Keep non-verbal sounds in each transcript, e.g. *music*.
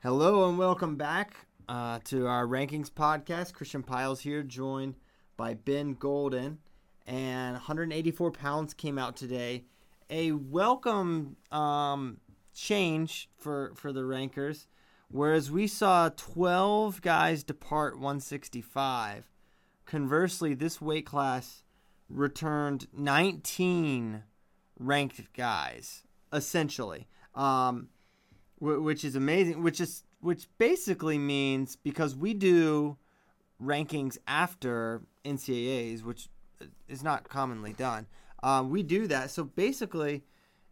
Hello and welcome back uh, to our rankings podcast. Christian Pyles here, joined by Ben Golden, and 184 pounds came out today. A welcome um, change for for the rankers, whereas we saw 12 guys depart 165. Conversely, this weight class returned 19 ranked guys, essentially. Um, which is amazing. Which is which basically means because we do rankings after NCAA's, which is not commonly done. Um, we do that, so basically,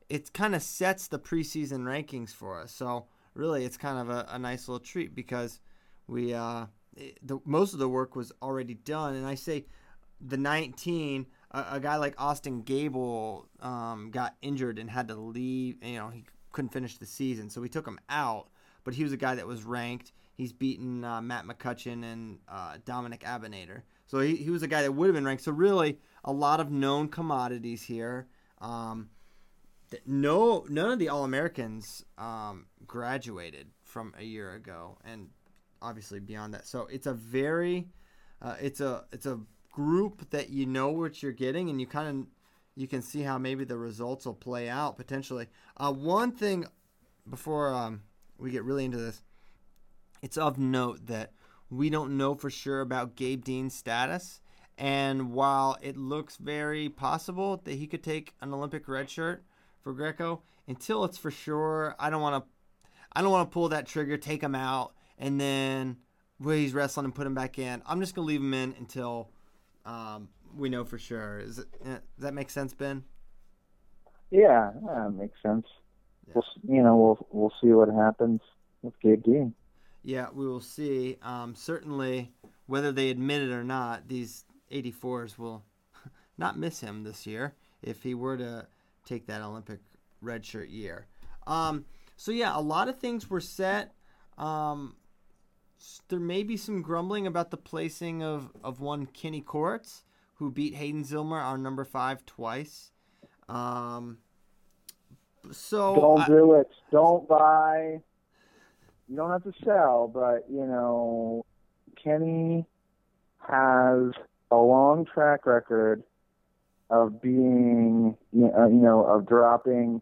it kind of sets the preseason rankings for us. So really, it's kind of a, a nice little treat because we uh, the most of the work was already done, and I say the 19. A, a guy like Austin Gable um, got injured and had to leave. You know, he couldn't finish the season, so we took him out. But he was a guy that was ranked. He's beaten uh, Matt McCutcheon and uh, Domenic Abounader. So he, he was a guy that would have been ranked. So really, a lot of known commodities here. Um, no, none of the All Americans um, graduated from a year ago, and obviously beyond that. So it's a very, uh, it's a it's a group that you know what you're getting, and you kind of you can see how maybe the results will play out potentially. Uh, one thing before um, we get really into this, it's of note that we don't know for sure about Gabe Dean's status. And while it looks very possible that he could take an Olympic red shirt for Greco, until it's for sure, I don't want to. I don't want to pull that trigger, take him out, and then where he's wrestling and put him back in. I'm just gonna leave him in until um, we know for sure. Is it, does that make sense, Ben? Yeah, that makes sense. Yeah. We'll, you know, we'll we'll see what happens with Gabe Dean. Yeah, we will see. Um, certainly, whether they admit it or not, these 84s will *laughs* not miss him this year if he were to take that Olympic redshirt year. Um, so yeah, a lot of things were set. Um, there may be some grumbling about the placing of, of one Kenny Courts who beat Hayden Zillmer, our number five, twice. Um, so don't I, do it. Don't buy. You don't have to sell, but you know, Kenny has a long track record of being, you know, of dropping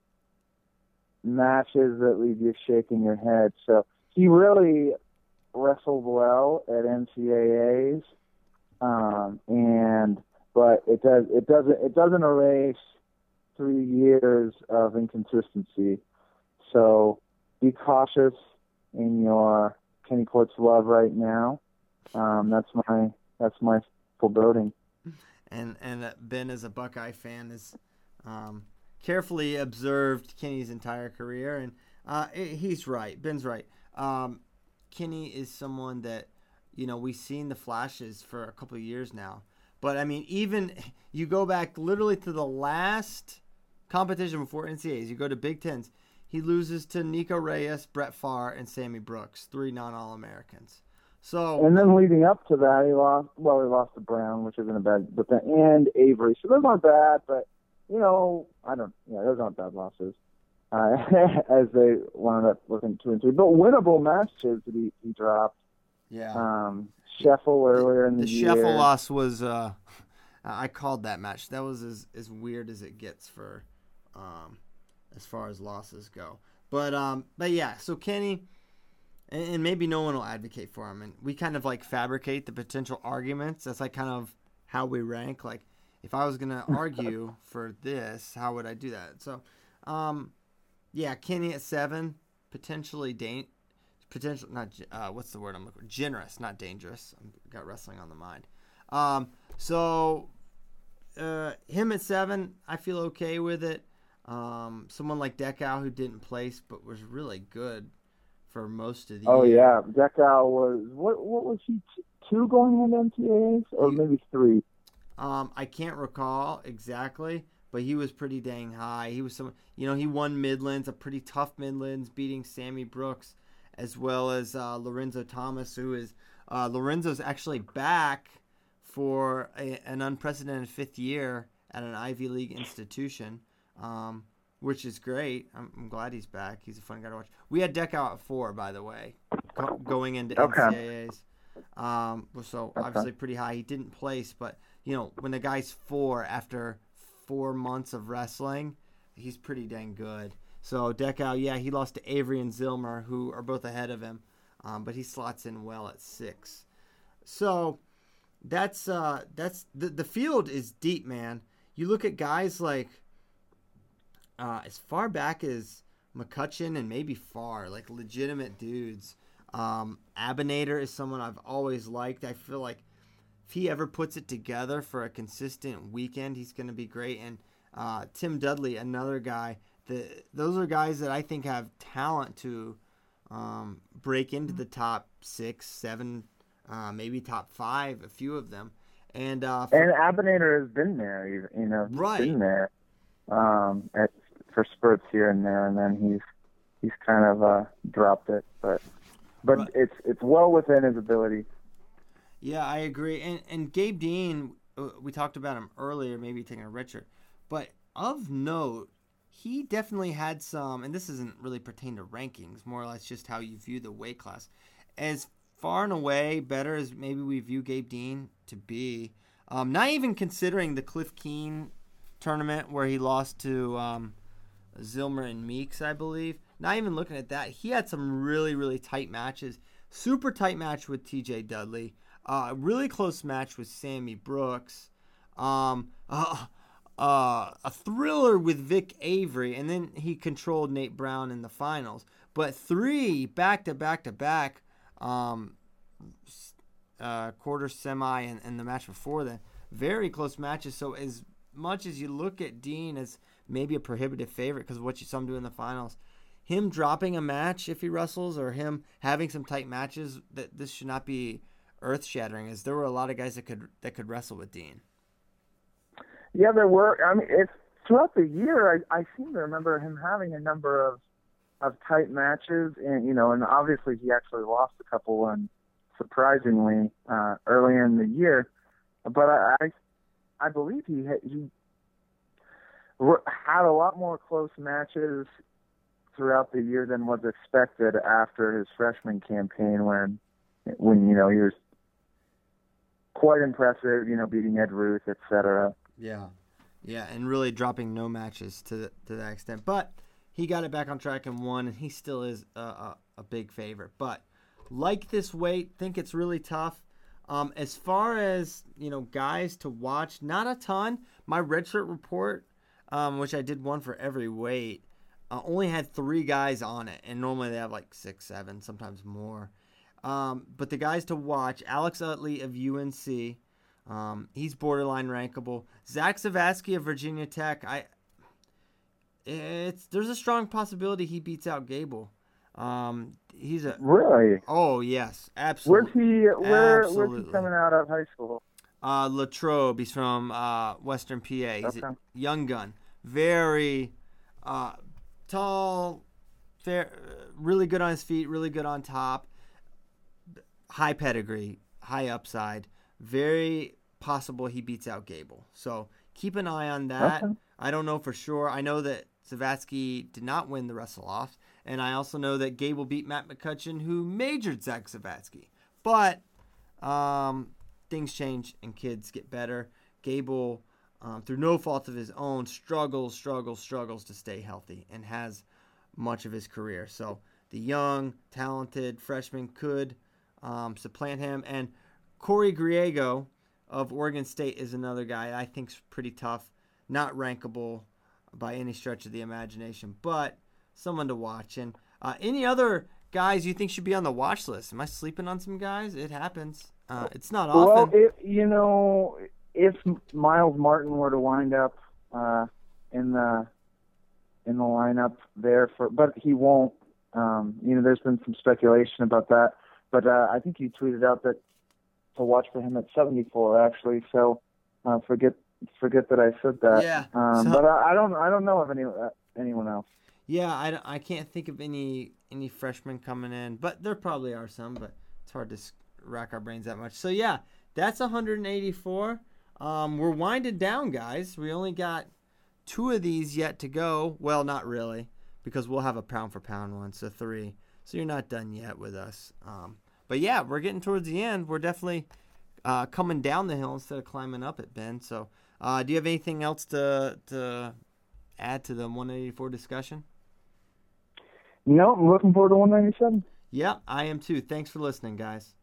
matches that leave you shaking your head. So he really wrestled well at NCAA's. Um, and but it does it doesn't it doesn't erase three years of inconsistency. So be cautious in your Kenny Courts love right now. Um, that's my that's my foreboding. And and Ben, as a Buckeye fan, has um, carefully observed Kenny's entire career, and uh, he's right. Ben's right. Um, Kenny is someone that you know, we've seen the flashes for a couple of years now. But I mean, even *laughs* you go back literally to the last competition before NCAAs, you go to Big Tens, he loses to Nico Reyes, Brett Pfarr, and Sammy Brooks, three non All Americans. So and then leading up to that, he lost. Well, he lost to Brown, which isn't a bad, but then and Avery. So those aren't bad, but you know, I don't. Yeah, those aren't bad losses. Uh, *laughs* as they wound up looking two and three, but winnable matches that he, he dropped. Yeah. Um, Scheffel earlier in the, the year. The Scheffel loss was. Uh, I called that match. That was as, as weird as it gets for, um, as far as losses go. But um, but yeah. So Kenny, and, and maybe no one will advocate for him, and we kind of like fabricate the potential arguments. That's like kind of how we rank. Like, if I was gonna *laughs* argue for this, how would I do that? So, um, yeah, Kenny at seven, potentially dan- potential not uh, what's the word I'm looking for? Generous, not dangerous. I've got wrestling on the mind. Um, so uh, him at seven, I feel okay with it. Um, someone like Dechow who didn't place but was really good for most of the. Oh year. yeah, Dechow was what? What was he? T- two going into NCAAs or He- maybe three? Um, I can't recall exactly, but he was pretty dang high. He was some, you know, he won Midlands, a pretty tough Midlands, beating Sammy Brooks, as well as uh, Lorenzo Thomas, who is uh, Lorenzo's actually back for a, an unprecedented fifth year at an Ivy League institution, um, which is great. I'm, I'm glad he's back. He's a fun guy to watch. We had Dechow at four, by the way, go, going into Okay. NCAAs. Um, so obviously pretty high. He didn't place, but you know when the guy's four after four months of wrestling, he's pretty dang good. So Dechow, yeah, he lost to Avery and Zillmer, who are both ahead of him, um, but he slots in well at six. So that's uh, that's the the field is deep, man. You look at guys like uh, as far back as McCutcheon and maybe far, like legitimate dudes. Um, Abounader is someone I've always liked. I feel like if he ever puts it together for a consistent weekend, he's going to be great. And uh, Tim Dudley, another guy. The, those are guys that I think have talent to um, break into the top six, seven, uh, maybe top five, a few of them. And, uh, for- And Abounader has been there, you you know, Right. been there um, at, for spurts here and there, and then he's he's kind of uh, dropped it, but but Right. it's it's well within his ability. Yeah, I agree. And and Gabe Dean, uh, we talked about him earlier, maybe taking a redshirt, but of note, he definitely had some. And this isn't really pertain to rankings, more or less just how you view the weight class. As far and away better as maybe we view Gabe Dean to be. Um, not even considering the Cliff Keen tournament where he lost to um, Zillmer and Meeks, I believe. Not even looking at that, he had some really, really tight matches. Super tight match with T.J. Dudley. Uh, really close match with Sammy Brooks. Um, *laughs* uh, uh, a thriller with Vic Avery, and then he controlled Nate Brown in the finals. But three back to back to back, um, uh, quarter semi, and, and the match before that, very close matches. So as much as you look at Dean as maybe a prohibitive favorite because what you saw him do in the finals, him dropping a match if he wrestles or him having some tight matches, that this should not be earth shattering. As there were a lot of guys that could that could wrestle with Dean. Yeah, there were. I mean, it's throughout the year. I, I seem to remember him having a number of of tight matches, and you know, and obviously he actually lost a couple, and surprisingly uh, early in the year. But I, I, I believe he had, he had a lot more close matches throughout the year than was expected after his freshman campaign, when when you know he was quite impressive, you know, beating Ed Ruth, et cetera. Yeah, yeah, and really dropping no matches to to that extent. But he got it back on track and won, and he still is a, a, a big favorite. But like this weight, think it's really tough. Um, as far as you know, guys to watch, not a ton. My redshirt report, um, which I did one for every weight, uh, only had three guys on it, and normally they have like six, seven, sometimes more. Um, but the guys to watch: Alex Utley of UNC. Um, he's borderline rankable. Zach Zavatsky of Virginia Tech. I it's there's a strong possibility he beats out Gable. Um, he's a Really? oh yes, absolutely. Where's absolutely. he? Where? Where's he coming out of high school? Uh, Latrobe. He's from uh, Western PA. He's Okay. a young gun. Very uh, tall, fair, really good on his feet, really good on top. High pedigree, high upside. Very possible he beats out Gable. So keep an eye on that. Okay. I don't know for sure. I know that Zavatsky did not win the wrestle off, and I also know that Gable beat Matt McCutcheon, who majored Zach Zavatsky. But um, things change and kids get better. Gable, um, through no fault of his own, struggles, struggles, struggles to stay healthy and has much of his career. So the young, talented freshman could um, supplant him. And Corey Griego of Oregon State is another guy I think's pretty tough, not rankable by any stretch of the imagination, but someone to watch. And uh, any other guys you think should be on the watch list? Am I sleeping on some guys? It happens. Uh, it's not often. Well, if, you know, if Miles Martin were to wind up uh, in the in the lineup there for, but he won't. Um, you know, there's been some speculation about that, but uh, I think he tweeted out that to watch for him at 74 actually. So uh, forget forget that I said that. Yeah. Um, so, but I, I, don't I don't know of any uh, anyone else. Yeah, I, I can't think of any any freshmen coming in, but there probably are some, but it's hard to rack our brains that much. So yeah, that's 184. Um, we're winding down, guys. We only got two of these yet to go. Well, not really, because we'll have a pound for pound one, so three. So you're not done yet with us. Um, but yeah, we're getting towards the end. We're definitely uh, coming down the hill instead of climbing up it, Ben. So, uh, do you have anything else to to add to the 184 discussion? No, I'm looking forward to 197. Yeah, I am too. Thanks for listening, guys.